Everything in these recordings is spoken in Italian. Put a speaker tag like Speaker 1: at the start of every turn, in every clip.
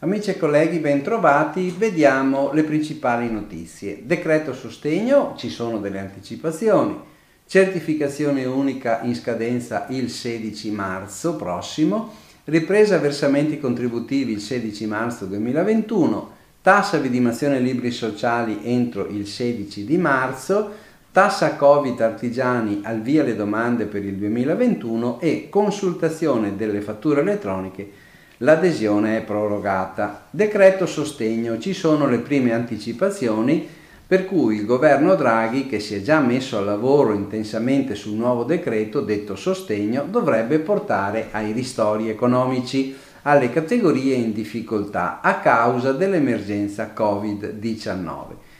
Speaker 1: Amici e colleghi, bentrovati. Vediamo le principali notizie. Decreto sostegno, ci sono delle anticipazioni. Certificazione unica in scadenza il 16 marzo prossimo. Ripresa versamenti contributivi il 16 marzo 2021. Tassa vidimazione libri sociali entro il 16 di marzo. Tassa Covid artigiani al via le domande per il 2021 e consultazione delle fatture elettroniche l'adesione è prorogata. Decreto sostegno, ci sono le prime anticipazioni per cui il governo Draghi, che si è già messo al lavoro intensamente sul nuovo decreto detto sostegno, dovrebbe portare ai ristori economici alle categorie in difficoltà a causa dell'emergenza Covid-19.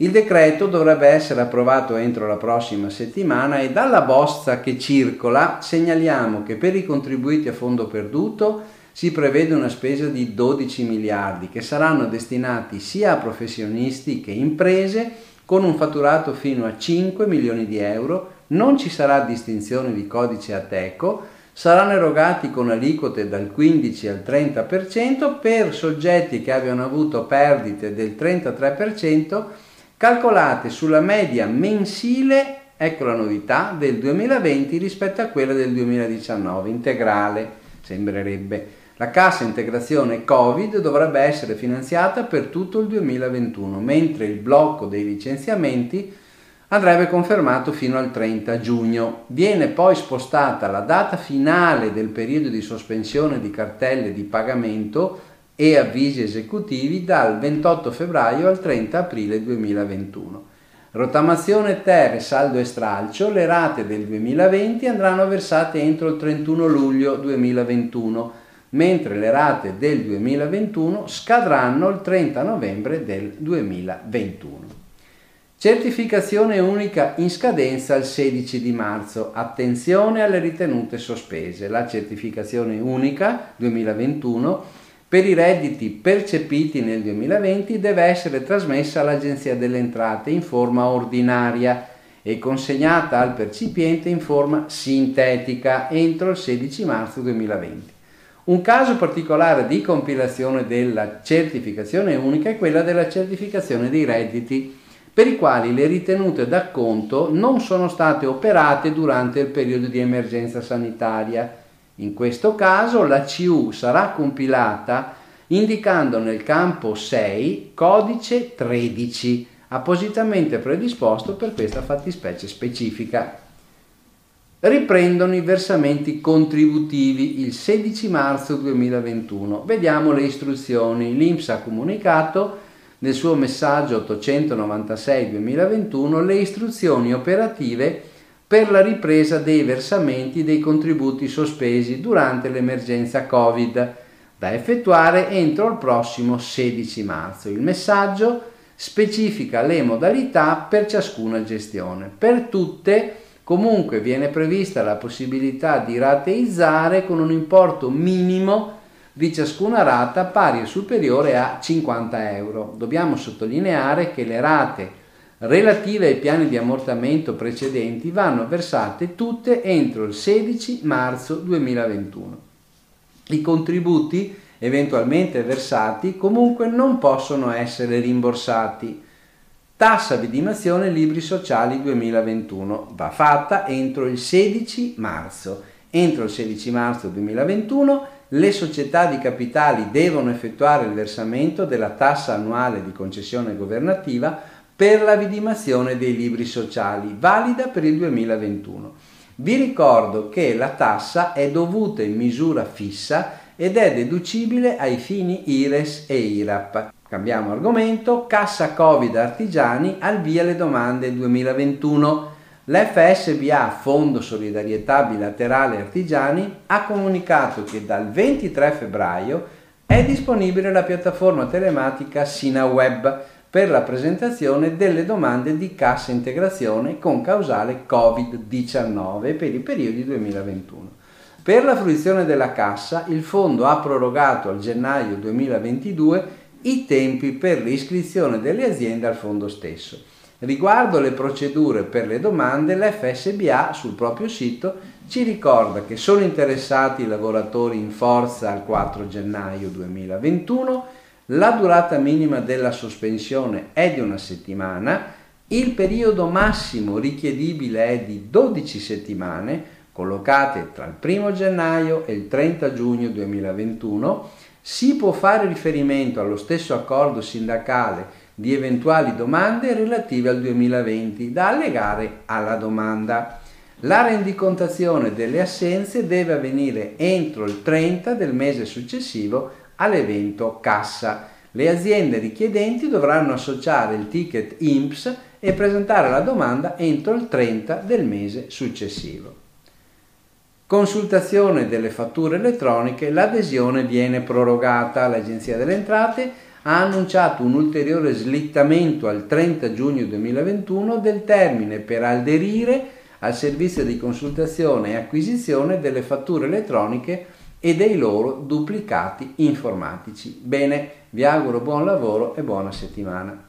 Speaker 1: Il decreto dovrebbe essere approvato entro la prossima settimana e dalla bozza che circola segnaliamo che per i contribuiti a fondo perduto si prevede una spesa di 12 miliardi che saranno destinati sia a professionisti che imprese con un fatturato fino a 5 milioni di euro, non ci sarà distinzione di codice Ateco, saranno erogati con aliquote dal 15 al 30% per soggetti che abbiano avuto perdite del 33% calcolate sulla media mensile, ecco la novità, del 2020 rispetto a quella del 2019, integrale sembrerebbe. La cassa integrazione Covid dovrebbe essere finanziata per tutto il 2021, mentre il blocco dei licenziamenti andrebbe confermato fino al 30 giugno. Viene poi spostata la data finale del periodo di sospensione di cartelle di pagamento e avvisi esecutivi dal 28 febbraio al 30 aprile 2021. Rottamazione ter saldo e stralcio, le rate del 2020 andranno versate entro il 31 luglio 2021 mentre le rate del 2021 scadranno il 30 novembre del 2021. Certificazione unica in scadenza il 16 di marzo. Attenzione alle ritenute sospese. La certificazione unica 2021 per i redditi percepiti nel 2020 deve essere trasmessa all'Agenzia delle Entrate in forma ordinaria e consegnata al percipiente in forma sintetica entro il 16 marzo 2020. Un caso particolare di compilazione della certificazione unica è quella della certificazione dei redditi, per i quali le ritenute d'acconto non sono state operate durante il periodo di emergenza sanitaria. In questo caso la CU sarà compilata indicando nel campo 6 codice 13, appositamente predisposto per questa fattispecie specifica riprendono i versamenti contributivi il 16 marzo 2021. Vediamo le istruzioni. L'INPS ha comunicato nel suo messaggio 896-2021 le istruzioni operative per la ripresa dei versamenti dei contributi sospesi durante l'emergenza Covid da effettuare entro il prossimo 16 marzo. Il messaggio specifica le modalità per ciascuna gestione. Per tutte Comunque viene prevista la possibilità di rateizzare con un importo minimo di ciascuna rata pari o superiore a 50 euro. Dobbiamo sottolineare che le rate relative ai piani di ammortamento precedenti vanno versate tutte entro il 16 marzo 2021. I contributi eventualmente versati comunque non possono essere rimborsati Tassa vidimazione libri sociali 2021 va fatta entro il 16 marzo. Entro il 16 marzo 2021 le società di capitali devono effettuare il versamento della tassa annuale di concessione governativa per la vidimazione dei libri sociali, valida per il 2021. Vi ricordo che la tassa è dovuta in misura fissa ed è deducibile ai fini IRES e IRAP. Cambiamo argomento, Cassa Covid Artigiani al via le domande 2021. L'FSBA, Fondo Solidarietà Bilaterale Artigiani, ha comunicato che dal 23 febbraio è disponibile la piattaforma telematica SinaWeb per la presentazione delle domande di cassa integrazione con causale Covid-19 per i periodi 2021. Per la fruizione della cassa, il fondo ha prorogato al gennaio 2022 i tempi per l'iscrizione delle aziende al fondo stesso. Riguardo le procedure per le domande, la FSBA sul proprio sito ci ricorda che sono interessati i lavoratori in forza al 4 gennaio 2021, la durata minima della sospensione è di una settimana, il periodo massimo richiedibile è di 12 settimane, collocate tra il 1 gennaio e il 30 giugno 2021, si può fare riferimento allo stesso accordo sindacale di eventuali domande relative al 2020 da allegare alla domanda. La rendicontazione delle assenze deve avvenire entro il 30 del mese successivo all'evento cassa. Le aziende richiedenti dovranno associare il ticket INPS e presentare la domanda entro il 30 del mese successivo. Consultazione delle fatture elettroniche, l'adesione viene prorogata. L'Agenzia delle Entrate ha annunciato un ulteriore slittamento al 30 giugno 2021 del termine per aderire al servizio di consultazione e acquisizione delle fatture elettroniche e dei loro duplicati informatici. Bene, vi auguro buon lavoro e buona settimana.